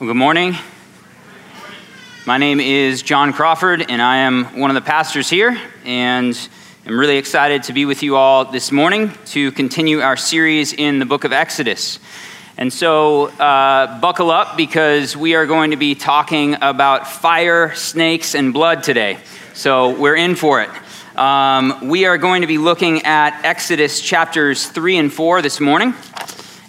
Well, good morning. My name is John Crawford, and I am one of the pastors here, and I'm really excited to be with you all this morning to continue our series in the book of Exodus. And so, uh, buckle up because we are going to be talking about fire, snakes, and blood today. So, we're in for it. Um, we are going to be looking at Exodus chapters 3 and 4 this morning.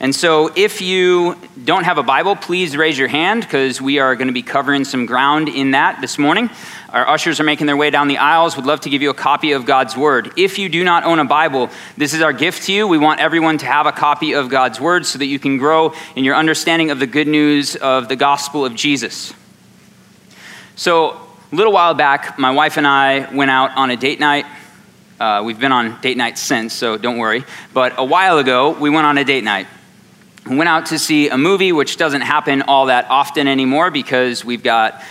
And so, if you don't have a Bible, please raise your hand because we are going to be covering some ground in that this morning. Our ushers are making their way down the aisles. Would love to give you a copy of God's Word. If you do not own a Bible, this is our gift to you. We want everyone to have a copy of God's Word so that you can grow in your understanding of the good news of the gospel of Jesus. So, a little while back, my wife and I went out on a date night. Uh, we've been on date nights since, so don't worry. But a while ago, we went on a date night went out to see a movie, which doesn't happen all that often anymore because we've got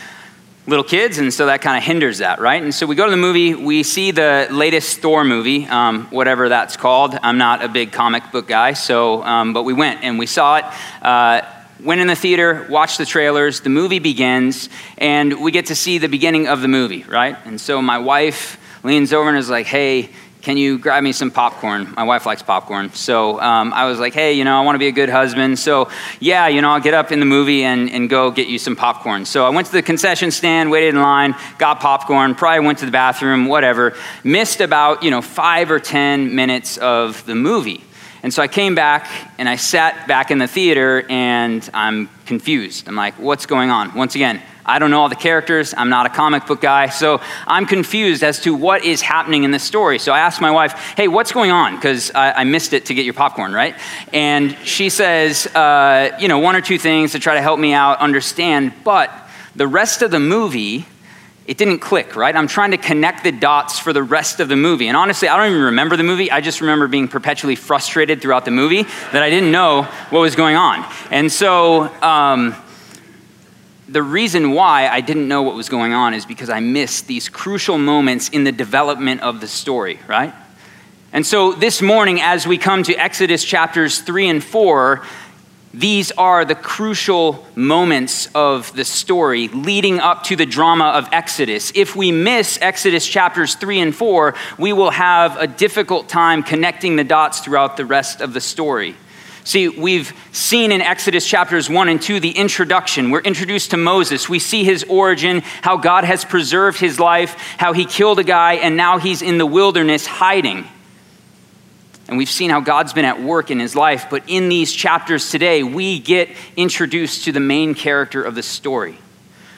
little kids, and so that kind of hinders that, right? And so we go to the movie, we see the latest Thor movie, um, whatever that's called. I'm not a big comic book guy, so, um, but we went and we saw it. Uh, went in the theater, watched the trailers, the movie begins, and we get to see the beginning of the movie, right? And so my wife leans over and is like, hey, can you grab me some popcorn? My wife likes popcorn. So um, I was like, hey, you know, I want to be a good husband. So yeah, you know, I'll get up in the movie and, and go get you some popcorn. So I went to the concession stand, waited in line, got popcorn, probably went to the bathroom, whatever. Missed about, you know, five or 10 minutes of the movie. And so I came back and I sat back in the theater and I'm confused. I'm like, what's going on? Once again, I don't know all the characters. I'm not a comic book guy. So I'm confused as to what is happening in this story. So I asked my wife, hey, what's going on? Because I, I, missed it to get your popcorn, right? And she says, uh, you know, one or two things to try to help me out understand. But the rest of the movie, it didn't click, right? I'm trying to connect the dots for the rest of the movie. And honestly, I don't even remember the movie. I just remember being perpetually frustrated throughout the movie that I didn't know what was going on. And so, um, the reason why I didn't know what was going on is because I missed these crucial moments in the development of the story, right? And so this morning, as we come to Exodus chapters 3 and 4, these are the crucial moments of the story leading up to the drama of Exodus. If we miss Exodus chapters 3 and 4, we will have a difficult time connecting the dots throughout the rest of the story. See, we've seen in Exodus chapters 1 and 2 the introduction. We're introduced to Moses. We see his origin, how God has preserved his life, how he killed a guy, and now he's in the wilderness hiding. And we've seen how God's been at work in his life. But in these chapters today, we get introduced to the main character of the story.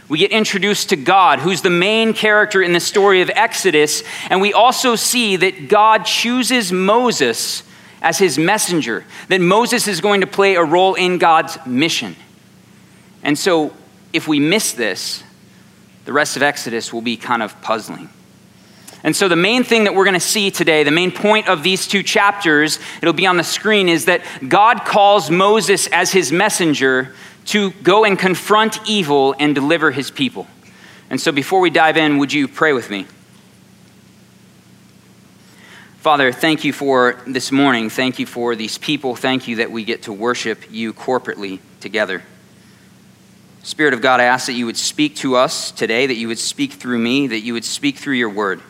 We get introduced to God, who's the main character in the story of Exodus. And we also see that God chooses Moses as his messenger, that Moses is going to play a role in God's mission. And so, if we miss this, the rest of Exodus will be kind of puzzling. And so, the main thing that we're going to see today, the main point of these two chapters, it'll be on the screen, is that God calls Moses as his messenger to go and confront evil and deliver his people. And so, before we dive in, would you pray with me? Father, thank you for this morning. Thank you for these people. Thank you that we get to worship you corporately together. Spirit of God, I ask that you would speak to us today, that you would speak through me, that you would speak through your word.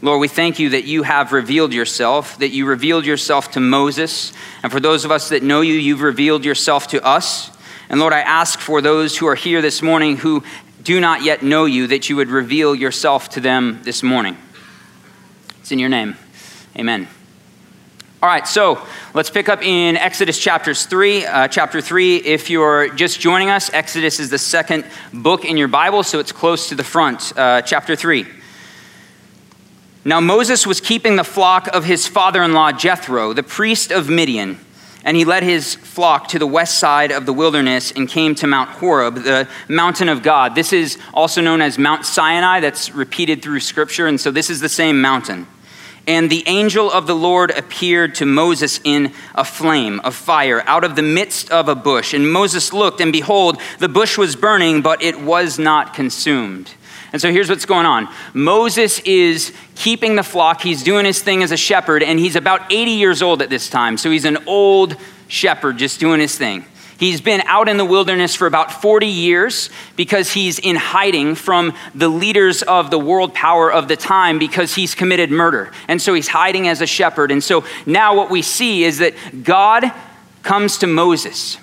Lord, we thank you that you have revealed yourself, that you revealed yourself to Moses. And for those of us that know you, you've revealed yourself to us. And Lord, I ask for those who are here this morning who do not yet know you, that you would reveal yourself to them this morning. It's in your name. Amen. All right, so let's pick up in Exodus chapters 3. Uh, chapter 3, if you're just joining us, Exodus is the second book in your Bible, so it's close to the front. Uh, chapter 3. Now Moses was keeping the flock of his father in law Jethro, the priest of Midian, and he led his flock to the west side of the wilderness and came to Mount Horeb, the mountain of God. This is also known as Mount Sinai, that's repeated through Scripture, and so this is the same mountain. And the angel of the Lord appeared to Moses in a flame of fire out of the midst of a bush. And Moses looked, and behold, the bush was burning, but it was not consumed. And so here's what's going on Moses is keeping the flock, he's doing his thing as a shepherd, and he's about 80 years old at this time. So he's an old shepherd just doing his thing. He's been out in the wilderness for about 40 years because he's in hiding from the leaders of the world power of the time because he's committed murder. And so he's hiding as a shepherd. And so now what we see is that God comes to Moses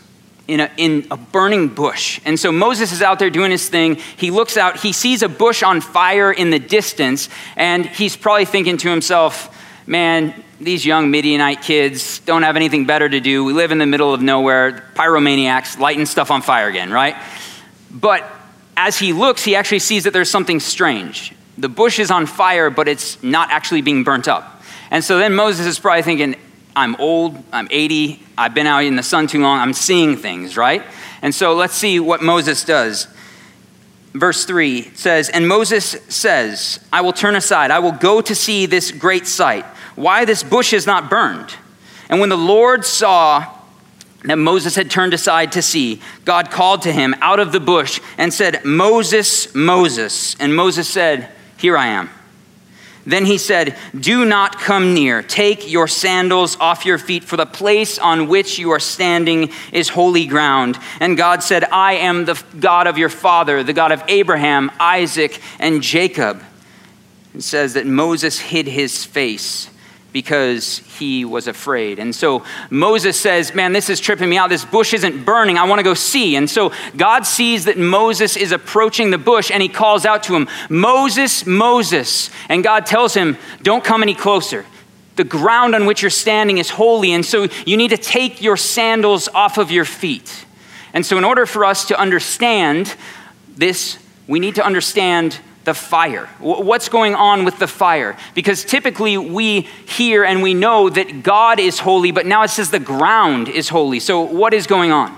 in a, in a burning bush. And so Moses is out there doing his thing. He looks out, he sees a bush on fire in the distance, and he's probably thinking to himself, man, these young Midianite kids don't have anything better to do. We live in the middle of nowhere, pyromaniacs lighting stuff on fire again, right? But as he looks, he actually sees that there's something strange. The bush is on fire, but it's not actually being burnt up. And so then Moses is probably thinking, I'm old, I'm 80, I've been out in the sun too long, I'm seeing things, right? And so let's see what Moses does. Verse 3 says, And Moses says, I will turn aside, I will go to see this great sight why this bush is not burned. And when the Lord saw that Moses had turned aside to see, God called to him out of the bush and said, Moses, Moses. And Moses said, Here I am. Then he said, Do not come near. Take your sandals off your feet, for the place on which you are standing is holy ground. And God said, I am the God of your father, the God of Abraham, Isaac, and Jacob. It says that Moses hid his face because he was afraid. And so Moses says, Man, this is tripping me out. This bush isn't burning. I want to go see. And so God sees that Moses is approaching the bush and he calls out to him, Moses, Moses. And God tells him, Don't come any closer. The ground on which you're standing is holy. And so you need to take your sandals off of your feet. And so, in order for us to understand this, we need to understand the fire. What's going on with the fire? Because typically we hear and we know that God is holy, but now it says the ground is holy. So what is going on?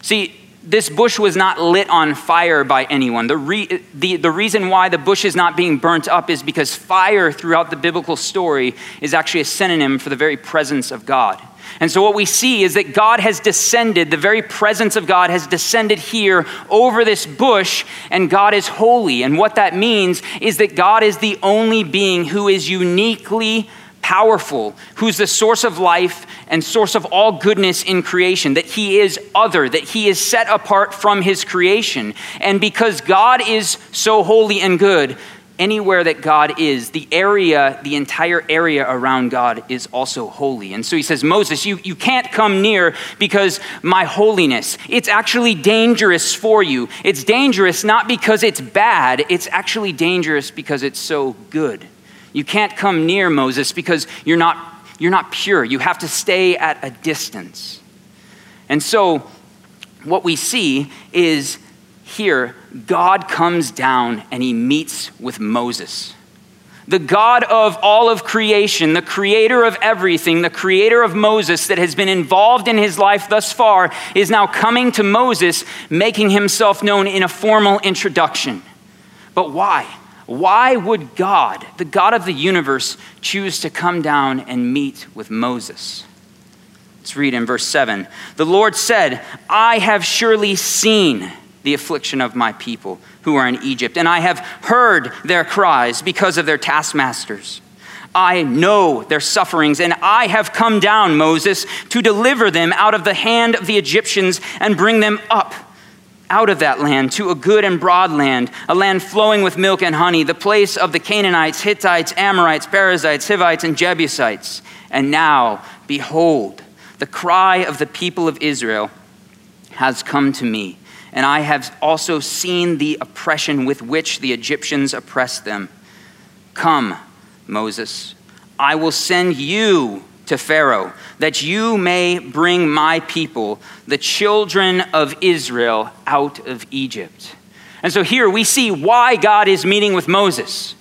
See, this bush was not lit on fire by anyone. The, re- the, the reason why the bush is not being burnt up is because fire throughout the biblical story is actually a synonym for the very presence of God. And so, what we see is that God has descended, the very presence of God has descended here over this bush, and God is holy. And what that means is that God is the only being who is uniquely powerful, who's the source of life and source of all goodness in creation, that he is other, that he is set apart from his creation. And because God is so holy and good, anywhere that God is, the area, the entire area around God is also holy. And so he says, Moses, you, you can't come near because my holiness, it's actually dangerous for you. It's dangerous not because it's bad, it's actually dangerous because it's so good. You can't come near Moses because you're not, you're not pure. You have to stay at a distance. And so what we see is here, God comes down and he meets with Moses. The God of all of creation, the creator of everything, the creator of Moses that has been involved in his life thus far, is now coming to Moses, making himself known in a formal introduction. But why? Why would God, the God of the universe, choose to come down and meet with Moses? Let's read in verse 7. The Lord said, I have surely seen the affliction of my people who are in Egypt, and I have heard their cries because of their taskmasters. I know their sufferings, and I have come down, Moses, to deliver them out of the hand of the Egyptians and bring them up out of that land to a good and broad land, a land flowing with milk and honey, the place of the Canaanites, Hittites, Amorites, Perizzites, Hivites, and Jebusites. And now, behold, the cry of the people of Israel has come to me and I have also seen the oppression with which the Egyptians oppressed them. Come, Moses, I will send you to Pharaoh, that you may bring my people, the children of Israel, out of Egypt. And so here we see why God is meeting with Moses.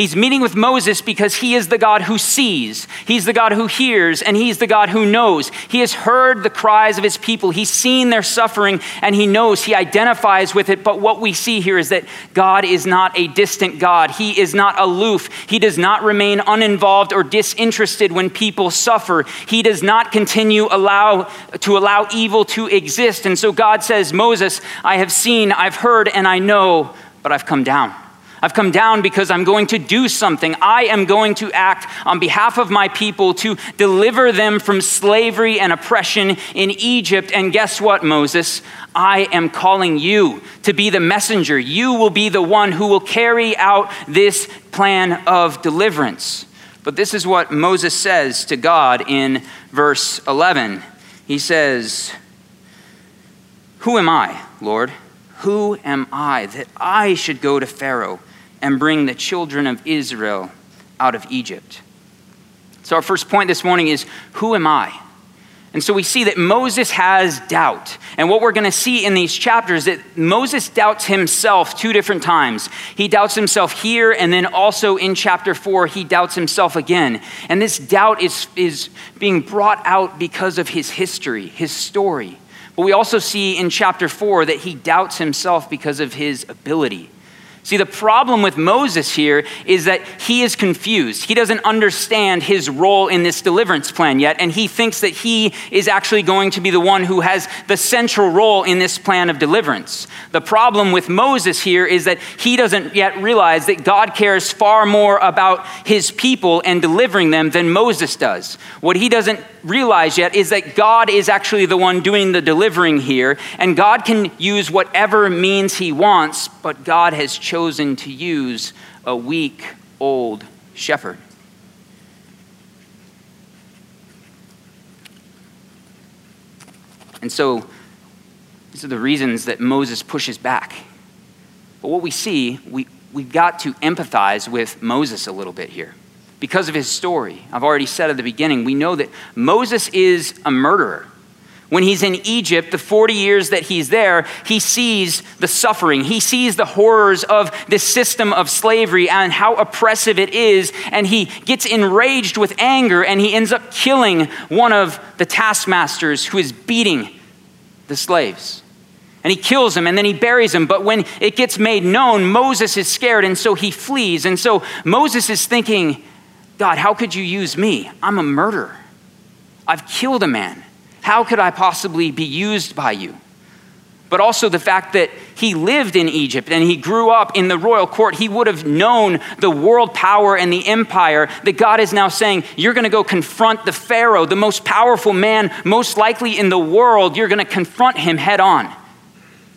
He's meeting with Moses because he is the God who sees, he's the God who hears, and he's the God who knows. He has heard the cries of his people, he's seen their suffering, and he knows, he identifies with it. But what we see here is that God is not a distant God, he is not aloof, he does not remain uninvolved or disinterested when people suffer. He does not continue allow, to allow evil to exist. And so God says, Moses, I have seen, I've heard, and I know, but I've come down. I've come down because I'm going to do something. I am going to act on behalf of my people to deliver them from slavery and oppression in Egypt. And guess what, Moses? I am calling you to be the messenger. You will be the one who will carry out this plan of deliverance. But this is what Moses says to God in verse 11. He says, Who am I, Lord? Who am I that I should go to Pharaoh and bring the children of Israel out of Egypt? So, our first point this morning is Who am I? And so we see that Moses has doubt. And what we're going to see in these chapters is that Moses doubts himself two different times. He doubts himself here and then also in chapter 4 he doubts himself again. And this doubt is is being brought out because of his history, his story. But we also see in chapter 4 that he doubts himself because of his ability. See, the problem with Moses here is that he is confused. He doesn't understand his role in this deliverance plan yet, and he thinks that he is actually going to be the one who has the central role in this plan of deliverance. The problem with Moses here is that he doesn't yet realize that God cares far more about his people and delivering them than Moses does. What he doesn't realize yet is that God is actually the one doing the delivering here, and God can use whatever means he wants, but God has chosen to use a weak, old shepherd. And so, these are the reasons that Moses pushes back. But what we see, we, we've got to empathize with Moses a little bit here because of his story. I've already said at the beginning, we know that Moses is a murderer. When he's in Egypt, the 40 years that he's there, he sees the suffering. He sees the horrors of this system of slavery and how oppressive it is. And he gets enraged with anger and he ends up killing one of the taskmasters who is beating the slaves. And he kills him and then he buries him. But when it gets made known, Moses is scared and so he flees. And so Moses is thinking, God, how could you use me? I'm a murderer. I've killed a man. How could I possibly be used by you? But also the fact that he lived in Egypt and he grew up in the royal court, he would have known the world power and the empire that God is now saying, You're going to go confront the Pharaoh, the most powerful man, most likely in the world. You're going to confront him head on.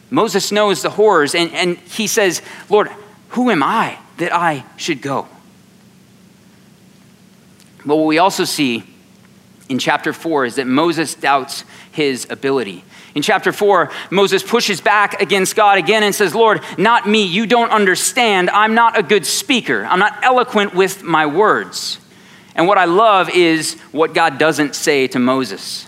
Moses knows the horrors and, and he says, Lord, who am I that I should go? But what we also see in chapter 4 is that Moses doubts his ability. In chapter 4, Moses pushes back against God again and says, Lord, not me. You don't understand. I'm not a good speaker. I'm not eloquent with my words. And what I love is what God doesn't say to Moses.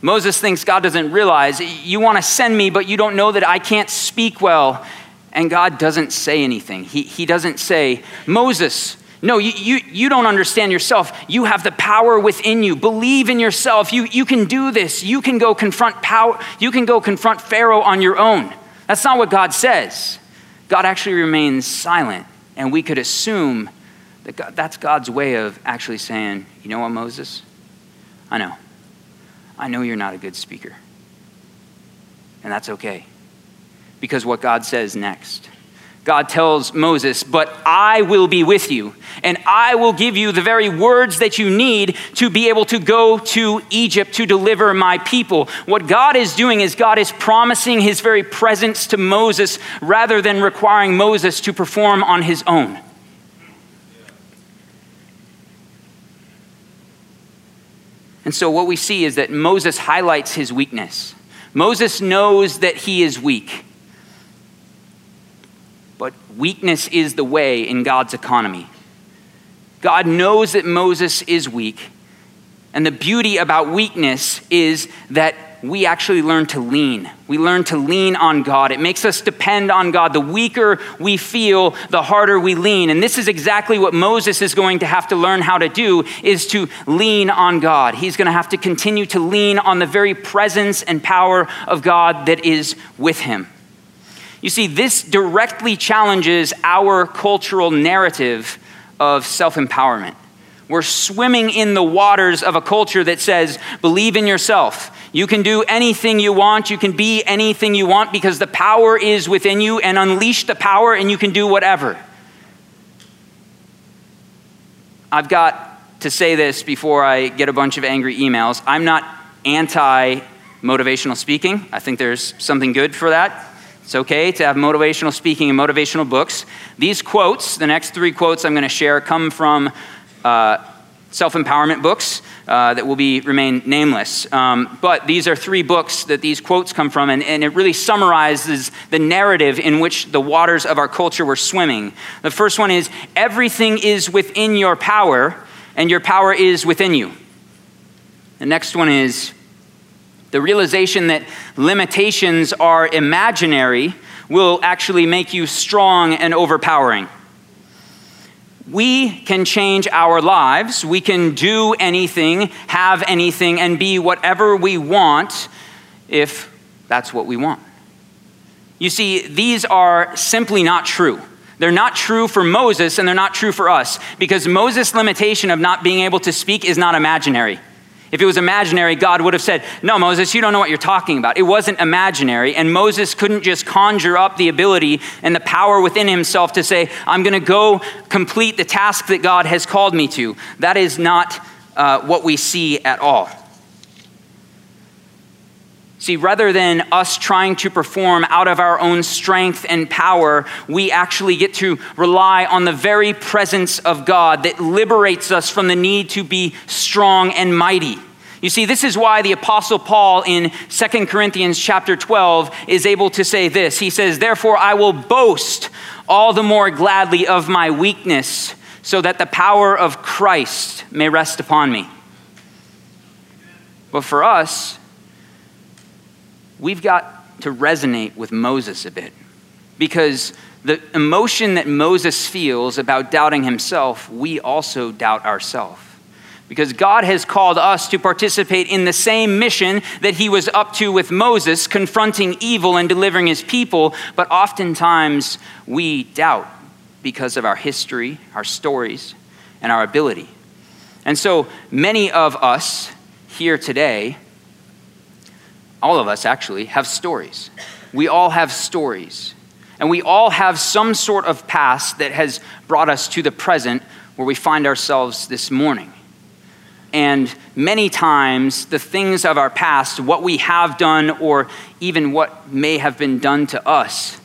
Moses thinks God doesn't realize, you want to send me, but you don't know that I can't speak well. And God doesn't say anything. He, he doesn't say, Moses, no, you, you, you don't understand yourself. You have the power within you. Believe in yourself. You, you can do this. You can go confront power. You can go confront Pharaoh on your own. That's not what God says. God actually remains silent. And we could assume that God, that's God's way of actually saying, you know what, Moses? I know. I know you're not a good speaker. And that's okay. Because what God says next God tells Moses, But I will be with you, and I will give you the very words that you need to be able to go to Egypt to deliver my people. What God is doing is God is promising his very presence to Moses rather than requiring Moses to perform on his own. And so, what we see is that Moses highlights his weakness. Moses knows that he is weak. But weakness is the way in God's economy. God knows that Moses is weak. And the beauty about weakness is that we actually learn to lean. We learn to lean on God. It makes us depend on God. The weaker we feel, the harder we lean. And this is exactly what Moses is going to have to learn how to do is to lean on God. He's going to have to continue to lean on the very presence and power of God that is with him. You see, this directly challenges our cultural narrative of self empowerment. We're swimming in the waters of a culture that says, believe in yourself. You can do anything you want. You can be anything you want because the power is within you and unleash the power and you can do whatever. I've got to say this before I get a bunch of angry emails. I'm not anti motivational speaking. I think there's something good for that. It's okay to have motivational speaking and motivational books. These quotes, the next three quotes I'm going to share, come from uh, self empowerment books uh, that will be remain nameless. Um, but these are three books that these quotes come from, and, and it really summarizes the narrative in which the waters of our culture were swimming. The first one is Everything is within your power, and your power is within you. The next one is the realization that limitations are imaginary will actually make you strong and overpowering. We can change our lives. We can do anything, have anything, and be whatever we want if that's what we want. You see, these are simply not true. They're not true for Moses and they're not true for us because Moses' limitation of not being able to speak is not imaginary. If it was imaginary, God would have said, No, Moses, you don't know what you're talking about. It wasn't imaginary. And Moses couldn't just conjure up the ability and the power within himself to say, I'm going to go complete the task that God has called me to. That is not uh, what we see at all. See, rather than us trying to perform out of our own strength and power, we actually get to rely on the very presence of God that liberates us from the need to be strong and mighty. You see, this is why the apostle Paul in 2 Corinthians chapter 12 is able to say this. He says, "Therefore I will boast all the more gladly of my weakness, so that the power of Christ may rest upon me." But for us, we've got to resonate with Moses a bit because the emotion that Moses feels about doubting himself, we also doubt ourselves. Because God has called us to participate in the same mission that he was up to with Moses, confronting evil and delivering his people, but oftentimes we doubt because of our history, our stories, and our ability. And so many of us here today all of us actually, have stories. We all have stories. And we all have some sort of past that has brought us to the present where we find ourselves this morning. And many times, the things of our past, what we have done, or even what may have been done to us,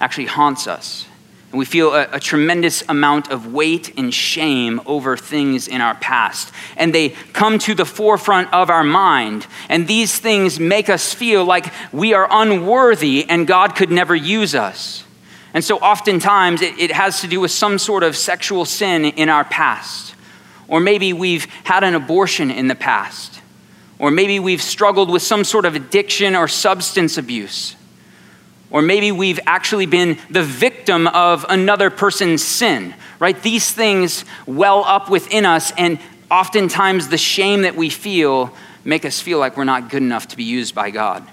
actually haunts us. And we feel a, a, tremendous amount of weight and shame over things in our past. And they come to the forefront of our mind. And these things make us feel like we are unworthy and God could never use us. And so oftentimes it, it has to do with some sort of sexual sin in our past. Or maybe we've had an abortion in the past. Or maybe we've struggled with some sort of addiction or substance abuse. Or maybe we've actually been the victim of another person's sin, right? These things well up within us, and oftentimes the shame that we feel make us feel like we're not good enough to be used by God.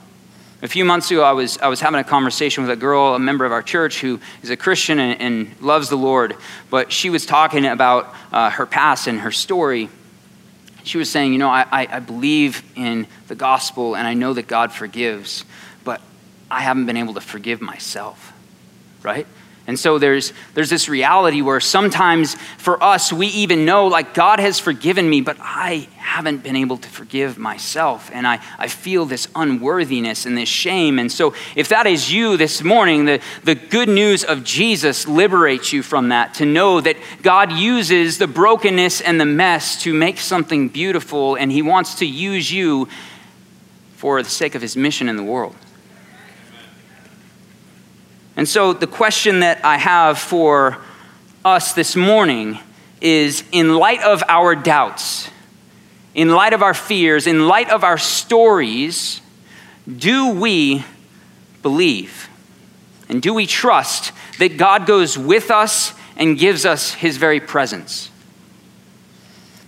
A few months ago, I was, I was having a conversation with a girl, a member of our church, who is a Christian and, and loves the Lord, but she was talking about uh, her past and her story. She was saying, You know, I, I believe in the gospel and I know that God forgives, I haven't been able to forgive myself, right? And so there's, there's this reality where sometimes for us, we even know, like, God has forgiven me, but I haven't been able to forgive myself. And I, I feel this unworthiness and this shame. And so, if that is you this morning, the, the good news of Jesus liberates you from that to know that God uses the brokenness and the mess to make something beautiful, and He wants to use you for the sake of His mission in the world. And so, the question that I have for us this morning is in light of our doubts, in light of our fears, in light of our stories, do we believe? And do we trust that God goes with us and gives us his very presence?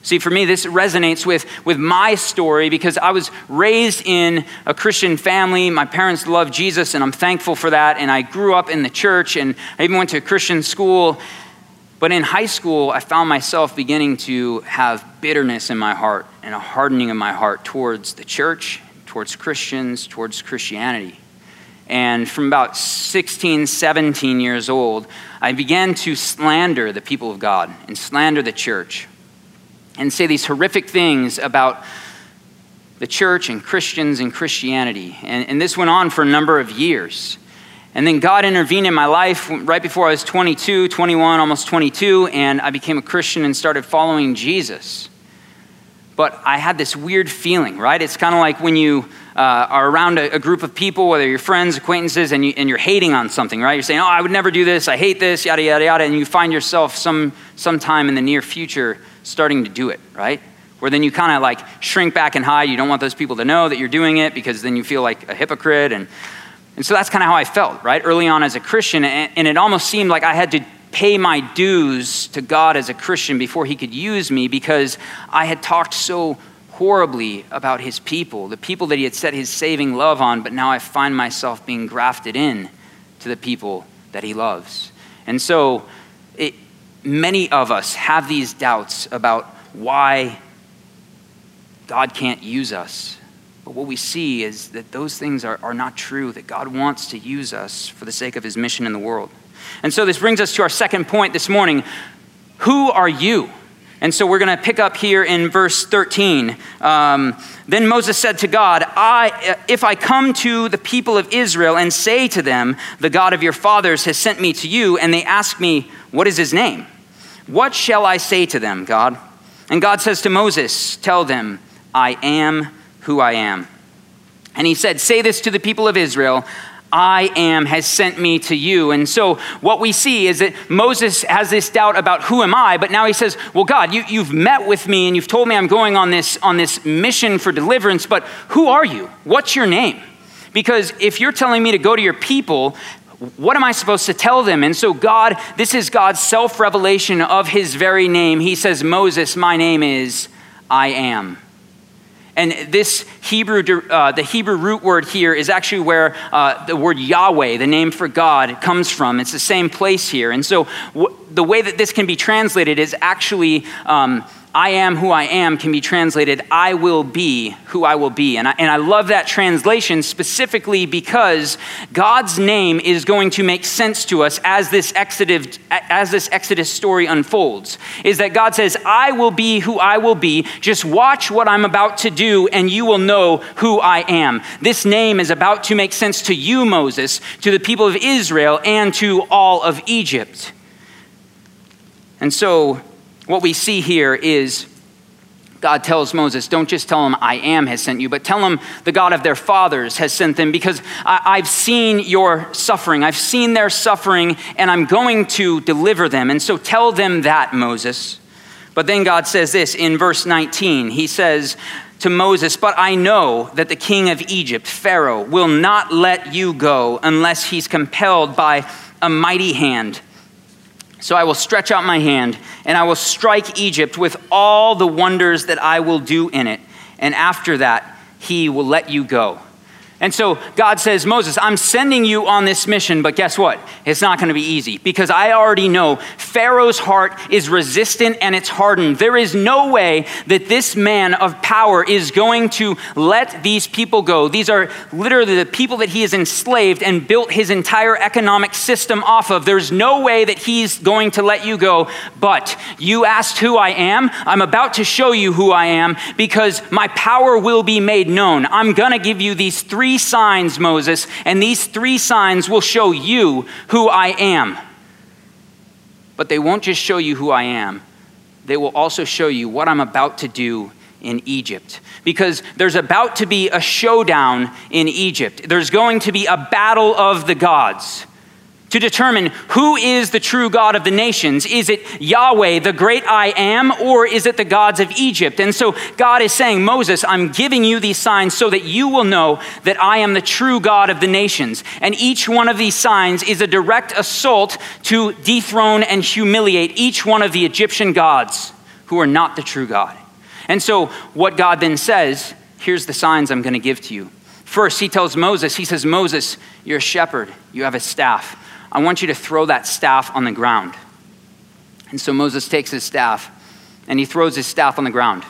See, for me, this resonates with, with my story because I was raised in a Christian family. My parents loved Jesus, and I'm thankful for that. And I grew up in the church, and I even went to a Christian school. But in high school, I found myself beginning to have bitterness in my heart and a hardening in my heart towards the church, towards Christians, towards Christianity. And from about 16, 17 years old, I began to slander the people of God and slander the church and say these horrific things about the church and Christians and Christianity. And, and this went on for a number of years. And then God intervened in my life right before I was 22, 21, almost 22, and I became a Christian and started following Jesus. But I had this weird feeling, right? It's kind of like when you uh, are around a, a, group of people, whether you're friends, acquaintances, and, you, and you're hating on something, right? You're saying, oh, I would never do this, I hate this, yada, yada, yada, and you find yourself some sometime in the near future starting to do it, right? Where then you kind of like shrink back and hide. You don't want those people to know that you're doing it because then you feel like a hypocrite. And, and so that's kind of how I felt, right? Early on as a Christian. And, and it almost seemed like I had to pay my dues to God as a Christian before He could use me because I had talked so horribly about His people, the people that He had set His saving love on, but now I find myself being grafted in to the people that He loves. And so it, many of us have these doubts about why God can't use us. But what we see is that those things are, are not true, that God wants to use us for the sake of his mission in the world. And so this brings us to our second point this morning. Who are you? And so we're going to pick up here in verse 13. Um, then Moses said to God, I, If I come to the people of Israel and say to them, The God of your fathers has sent me to you, and they ask me, What is his name? What shall I say to them, God? And God says to Moses, Tell them, I am who I am. And he said, Say this to the people of Israel I am has sent me to you. And so what we see is that Moses has this doubt about who am I, but now he says, Well, God, you, you've met with me and you've told me I'm going on this, on this mission for deliverance, but who are you? What's your name? Because if you're telling me to go to your people, what am I supposed to tell them? And so, God, this is God's self revelation of his very name. He says, Moses, my name is I am. And this Hebrew, uh, the Hebrew root word here is actually where uh, the word Yahweh, the name for God, comes from. It's the same place here. And so, w- the way that this can be translated is actually um, I am who I am can be translated, I will be who I will be. And I, and I love that translation specifically because God's name is going to make sense to us as this, Exodus, as this Exodus story unfolds. Is that God says, I will be who I will be. Just watch what I'm about to do and you will know who I am. This name is about to make sense to you, Moses, to the people of Israel, and to all of Egypt. And so, what we see here is God tells Moses, don't just tell them I am has sent you, but tell them the God of their fathers has sent them because I, have seen your suffering. I've seen their suffering and I'm going to deliver them. And so tell them that, Moses. But then God says this in verse 19. He says to Moses, But I know that the king of Egypt, Pharaoh, will not let you go unless he's compelled by a mighty hand. So I will stretch out my hand, and I will strike Egypt with all the wonders that I will do in it. And after that, he will let you go. And so God says, Moses, I'm sending you on this mission, but guess what? It's not going to be easy because I already know Pharaoh's heart is resistant and it's hardened. There is no way that this man of power is going to let these people go. These are literally the people that he has enslaved and built his entire economic system off of. There's no way that he's going to let you go. But you asked who I am. I'm about to show you who I am because my power will be made known. I'm going to give you these three three signs, Moses, and these three signs will show you who I am. But they won't just show you who I am, they will also show you what I'm about to do in Egypt. Because there's about to be a showdown in Egypt. There's going to be a battle of the gods to determine who is the true God of the nations. Is it Yahweh, the great I am, or is it the gods of Egypt? And so God is saying, Moses, I'm giving you these signs so that you will know that I am the true God of the nations. And each one of these signs is a direct assault to dethrone and humiliate each one of the Egyptian gods who are not the true God. And so what God then says, here's the signs I'm going to give to you. First, he tells Moses, he says, Moses, you're a shepherd, you have a staff. I want you to throw that staff on the ground. And so Moses takes his staff and he throws his staff on the ground.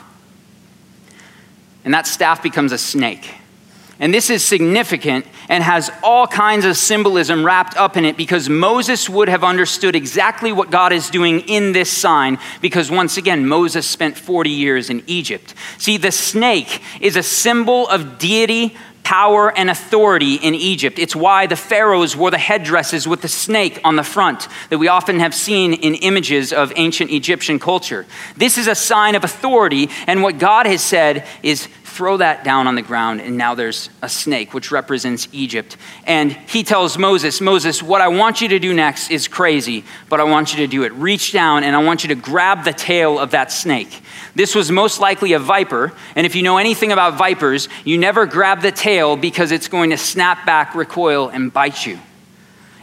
And that staff becomes a snake. And this is significant and has all kinds of symbolism wrapped up in it because Moses would have understood exactly what God is doing in this sign because once again, Moses spent 40 years in Egypt. See, the snake is a symbol of deity, power, and authority in Egypt. It's why the pharaohs wore the headdresses with the snake on the front that we often have seen in images of ancient Egyptian culture. This is a sign of authority, and what God has said is throw that down on the ground, and now there's a snake, which represents Egypt. And he tells Moses, Moses, what I want you to do next is crazy, but I want you to do it. Reach down, and I want you to grab the tail of that snake. This was most likely a viper, and if you know anything about vipers, you never grab the tail because it's going to snap back, recoil, and bite you.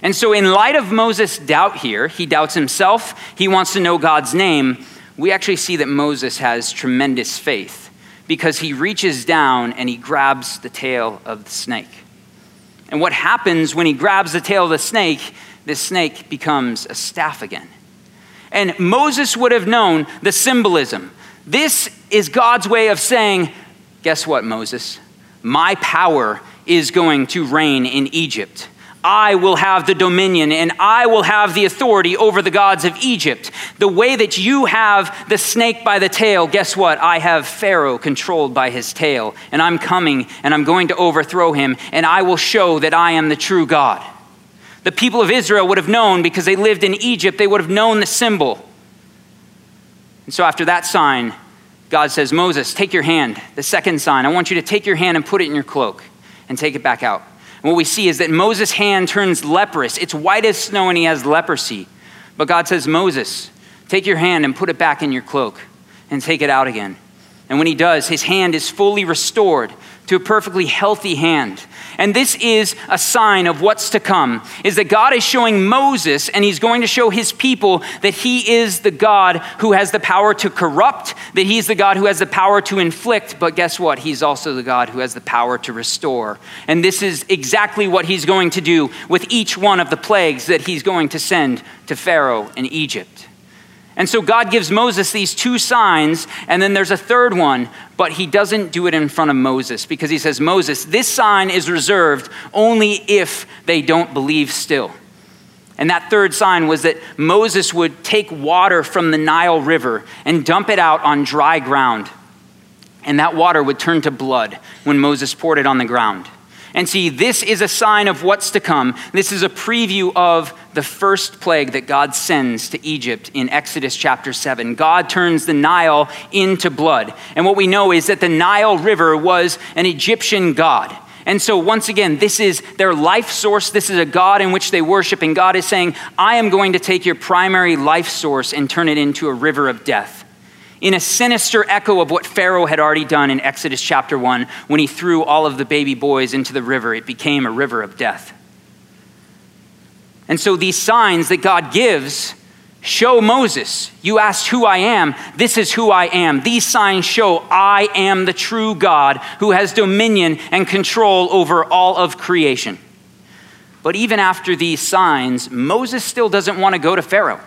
And so, in light of Moses' doubt here, he doubts himself, he wants to know God's name. We actually see that Moses has tremendous faith because he reaches down and he grabs the tail of the snake. And what happens when he grabs the tail of the snake, this snake becomes a staff again. And Moses would have known the symbolism. This is God's way of saying, guess what, Moses? My power is going to reign in Egypt. I will have the dominion and I will have the authority over the gods of Egypt. The way that you have the snake by the tail, guess what? I have Pharaoh controlled by his tail, and I'm coming and I'm going to overthrow him, and I will show that I am the true God. The people of Israel would have known because they lived in Egypt, they would have known the symbol. And so after that sign, God says, Moses, take your hand, the second sign. I want you to take your hand and put it in your cloak and take it back out what we see is that Moses' hand turns leprous. It's white as snow and he has leprosy. But God says, Moses, take your hand and put it back in your cloak and take it out again. And when he does, his hand is fully restored to a perfectly healthy hand. And this is a sign of what's to come is that God is showing Moses and he's going to show his people that he is the God who has the power to corrupt, that he's the God who has the power to inflict, but guess what? He's also the God who has the power to restore. And this is exactly what he's going to do with each one of the plagues that he's going to send to Pharaoh in Egypt. And so God gives Moses these two signs, and then there's a third one, but he doesn't do it in front of Moses because he says, Moses, this sign is reserved only if they don't believe still. And that third sign was that Moses would take water from the Nile River and dump it out on dry ground. And that water would turn to blood when Moses poured it on the ground. And see, this is a sign of what's to come. This is a preview of the first plague that God sends to Egypt in Exodus chapter 7. God turns the Nile into blood. And what we know is that the Nile River was an Egyptian god. And so, once again, this is their life source. This is a God in which they worship. And God is saying, I am going to take your primary life source and turn it into a river of death in a sinister echo of what Pharaoh had already done in Exodus chapter 1 when he threw all of the baby boys into the river. It became a river of death. And so these signs that God gives show Moses, you asked who I am. This is who I am. These signs show I am the true God who has dominion and control over all of creation. But even after these signs, Moses still doesn't want to go to Pharaoh.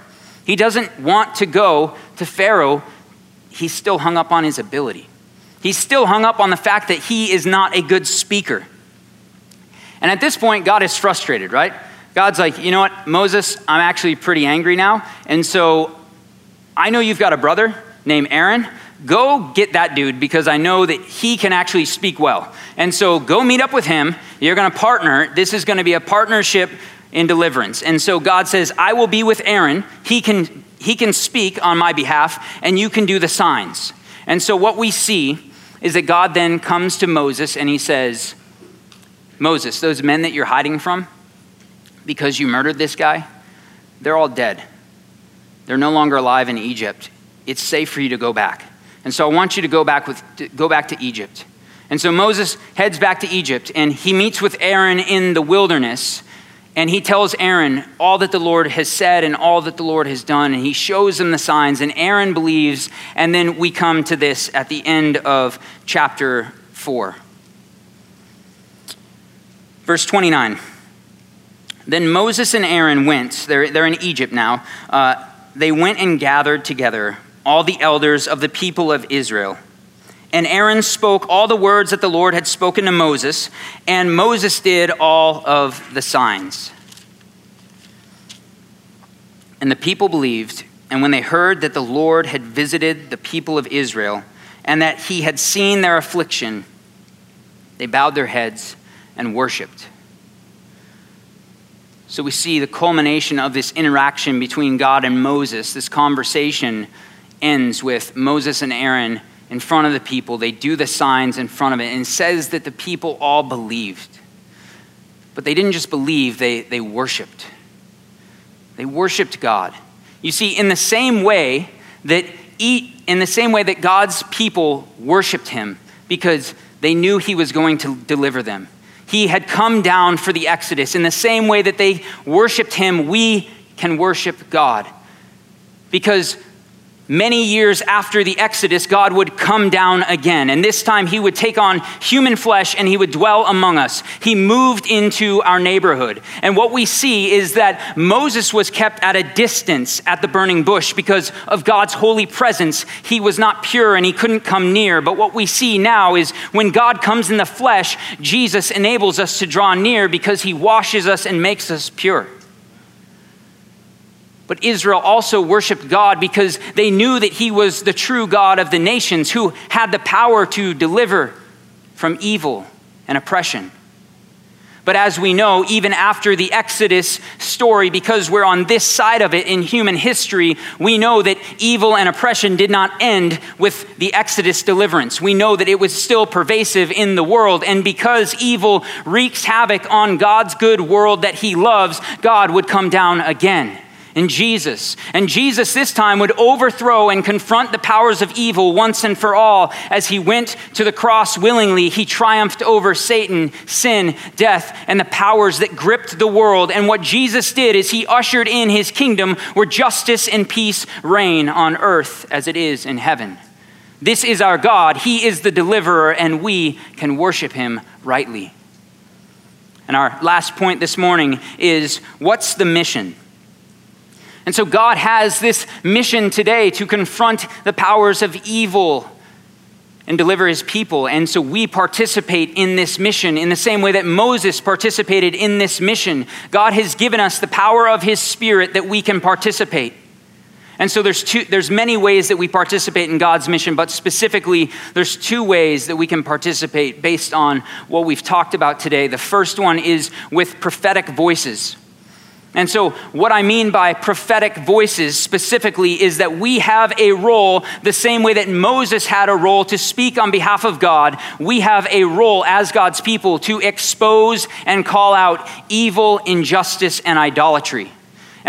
He doesn't want to go to Pharaoh he's still hung up on his ability. He's still hung up on the fact that he is not a good speaker. And at this point, God is frustrated, right? God's like, you know what, Moses, I'm actually pretty angry now. And so I know you've got a brother named Aaron. Go get that dude because I know that he can actually speak well. And so go meet up with him. You're going to partner. This is going to be a partnership in deliverance. And so God says, I will be with Aaron. He can he can speak on my behalf, and you can do the signs. And so, what we see is that God then comes to Moses and he says, Moses, those men that you're hiding from because you murdered this guy, they're all dead. They're no longer alive in Egypt. It's safe for you to go back. And so I want you to go back with go back to Egypt. And so Moses heads back to Egypt and he meets with Aaron in the wilderness and he tells Aaron all that the Lord has said and all that the Lord has done. And he shows him the signs, and Aaron believes. And then we come to this at the end of chapter 4. Verse 29. Then Moses and Aaron went, they're, they're in Egypt now. Uh, they went and gathered together all the elders of the people of Israel. And Aaron spoke all the words that the Lord had spoken to Moses, and Moses did all of the signs. And the people believed, and when they heard that the Lord had visited the people of Israel, and that he had seen their affliction, they bowed their heads and worshiped. So we see the culmination of this interaction between God and Moses. This conversation ends with Moses and Aaron in front of the people. They do the signs in front of it, and it says that the people all believed. But they didn't just believe, they, they worshiped. They worshiped God. You see, in the same way that eat, in the same way that God's people worshiped him because they knew he was going to deliver them. He had come down for the Exodus. In the same way that they worshiped him, we can worship God. Because many years after the Exodus, God would come down again. And this time he would take on human flesh and he would dwell among us. He moved into our neighborhood. And what we see is that Moses was kept at a distance at the burning bush because of God's holy presence. He was not pure and he couldn't come near. But what we see now is when God comes in the flesh, Jesus enables us to draw near because he washes us and makes us pure. But Israel also worshiped God because they knew that He was the true God of the nations who had the power to deliver from evil and oppression. But as we know, even after the Exodus story, because we're on this side of it in human history, we know that evil and oppression did not end with the Exodus deliverance. We know that it was still pervasive in the world. And because evil wreaks havoc on God's good world that He loves, God would come down again in Jesus. And Jesus this time would overthrow and confront the powers of evil once and for all. As he went to the cross willingly, he triumphed over Satan, sin, death, and the powers that gripped the world. And what Jesus did is he ushered in his kingdom where justice and peace reign on earth as it is in heaven. This is our God. He is the deliverer, and we can worship him rightly. And our last point this morning is what's the mission? And so God has this mission today to confront the powers of evil and deliver his people. And so we participate in this mission in the same way that Moses participated in this mission. God has given us the power of his spirit that we can participate. And so there's two there's many ways that we participate in God's mission, but specifically there's two ways that we can participate based on what we've talked about today. The first one is with prophetic voices. And so, what I mean by prophetic voices specifically is that we have a role the same way that Moses had a role to speak on behalf of God. We have a role as God's people to expose and call out evil, injustice, and idolatry.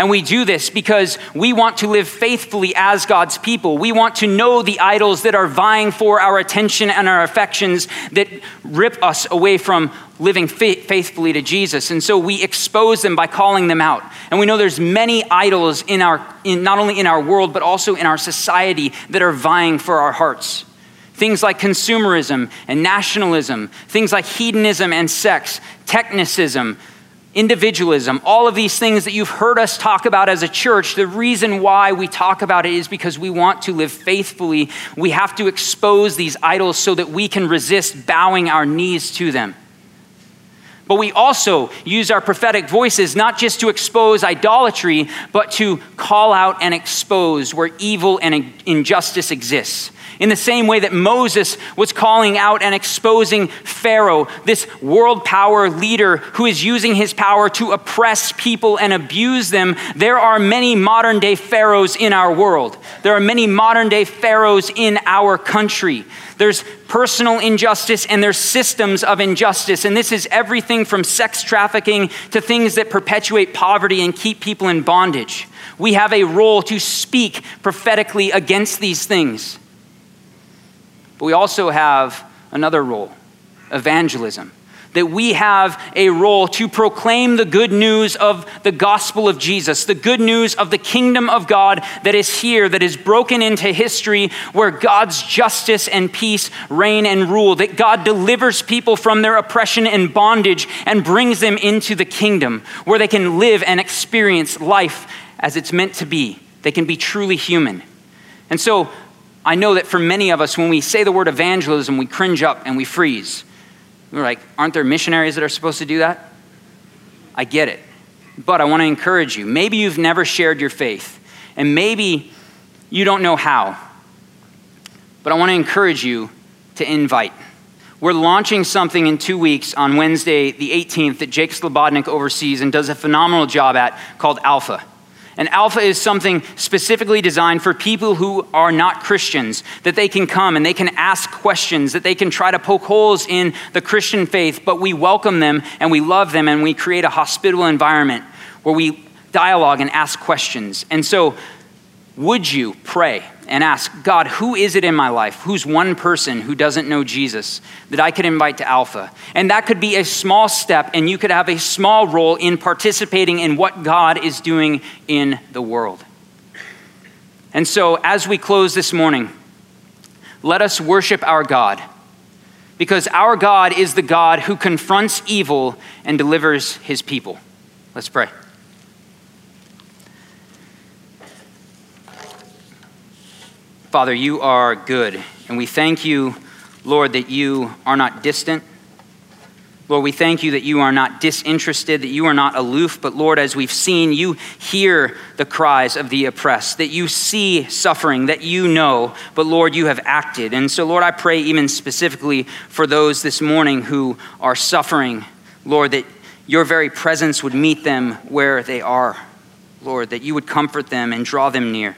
And we do this because we want to live faithfully as God's people. We want to know the idols that are vying for our attention and our affections that rip us away from living faithfully to Jesus. And so we expose them by calling them out. And we know there's many idols in our in, not only in our world but also in our society that are vying for our hearts. Things like consumerism and nationalism, things like hedonism and sex, technicism, individualism, all of these things that you've heard us talk about as a church, the reason why we talk about it is because we want to live faithfully. We have to expose these idols so that we can resist bowing our knees to them. But we also use our prophetic voices not just to expose idolatry, but to call out and expose where evil and injustice exists in the same way that Moses was calling out and exposing Pharaoh, this world power leader who is using his power to oppress people and abuse them, there are many modern day Pharaohs in our world. There are many modern day Pharaohs in our country. There's personal injustice and there's systems of injustice. And this is everything from sex trafficking to things that perpetuate poverty and keep people in bondage. We have a role to speak prophetically against these things. But we also have another role evangelism. That we have a role to proclaim the good news of the gospel of Jesus, the good news of the kingdom of God that is here, that is broken into history, where God's justice and peace reign and rule, that God delivers people from their oppression and bondage and brings them into the kingdom, where they can live and experience life as it's meant to be. They can be truly human. And so, I know that for many of us, when we say the word evangelism, we cringe up and we freeze. We're like, aren't there missionaries that are supposed to do that? I get it. But I want to encourage you. Maybe you've never shared your faith, and maybe you don't know how. But I want to encourage you to invite. We're launching something in two weeks on Wednesday, the 18th, that Jake Slobodnik oversees and does a phenomenal job at called Alpha. And Alpha is something specifically designed for people who are not Christians, that they can come and they can ask questions, that they can try to poke holes in the Christian faith, but we welcome them and we love them and we create a hospitable environment where we dialogue and ask questions. And so, would you pray and ask, God, who is it in my life? Who's one person who doesn't know Jesus that I could invite to Alpha? And that could be a small step, and you could have a small role in participating in what God is doing in the world. And so, as we close this morning, let us worship our God because our God is the God who confronts evil and delivers his people. Let's pray. Father, you are good, and we thank you, Lord, that you are not distant. Lord, we thank you that you are not disinterested, that you are not aloof, but Lord, as we've seen, you hear the cries of the oppressed, that you see suffering, that you know, but Lord, you have acted. And so, Lord, I pray even specifically for those this morning who are suffering, Lord, that your very presence would meet them where they are, Lord, that you would comfort them and draw them near.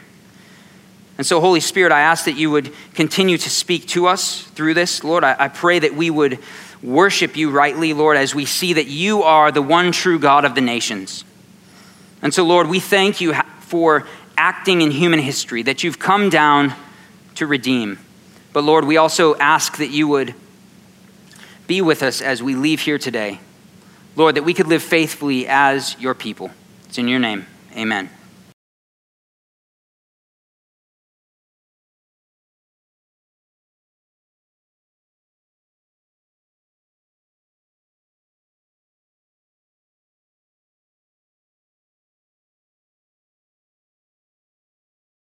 And so, Holy Spirit, I ask that you would continue to speak to us through this. Lord, I, I, pray that we would worship you rightly, Lord, as we see that you are the one true God of the nations. And so, Lord, we thank you for acting in human history, that you've come down to redeem. But, Lord, we also ask that you would be with us as we leave here today. Lord, that we could live faithfully as your people. It's in your name. Amen.